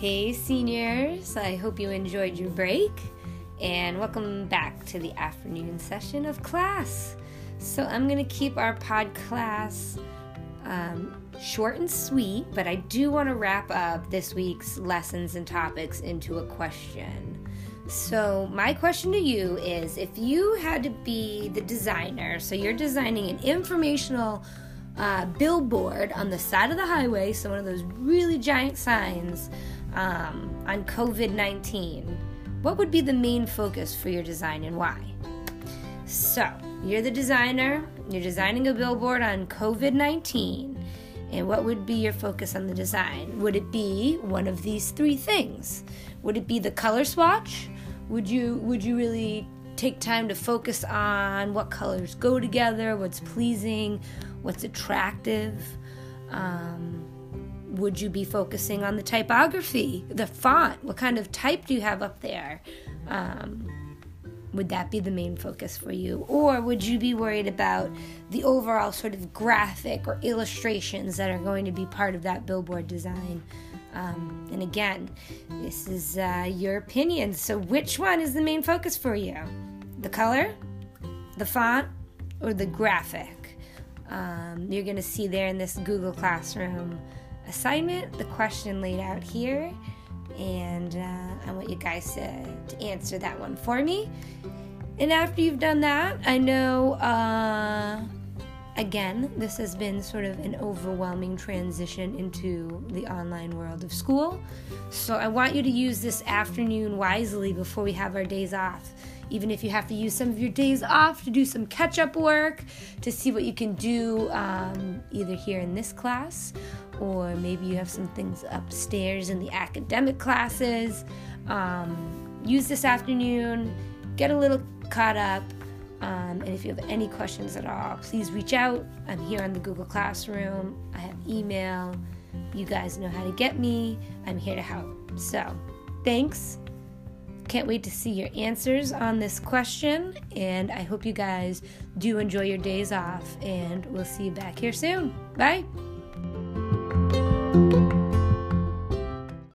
Hey, seniors, I hope you enjoyed your break and welcome back to the afternoon session of class. So, I'm going to keep our pod class um, short and sweet, but I do want to wrap up this week's lessons and topics into a question. So, my question to you is if you had to be the designer, so you're designing an informational uh, billboard on the side of the highway, so one of those really giant signs um, on COVID 19, what would be the main focus for your design and why? So, you're the designer, you're designing a billboard on COVID 19, and what would be your focus on the design? Would it be one of these three things? Would it be the color swatch? Would you would you really take time to focus on what colors go together, what's pleasing, what's attractive? Um, would you be focusing on the typography, the font? What kind of type do you have up there? Um, would that be the main focus for you? Or would you be worried about the overall sort of graphic or illustrations that are going to be part of that billboard design? Um, and again, this is uh, your opinion. So, which one is the main focus for you? The color, the font, or the graphic? Um, you're going to see there in this Google Classroom assignment, the question laid out here, and uh, I want you guys to, to, answer that one for me. And after you've done that, I know, uh, again, this has been sort of an overwhelming transition into the online world of school. So I want you to use this afternoon wisely before we have our days off even if you have to use some of your days off to do some catch up work, to see what you can do um, either here in this class or maybe you have some things upstairs in the academic classes. Um, use this afternoon, get a little caught up. Um, and if you have any questions at all, please reach out. I'm here on the Google Classroom. I have email. You guys know how to get me. I'm here to help. So, thanks. Can't wait to see your answers on this question. And I hope you guys do enjoy your days off. And we'll see you back here soon. Bye.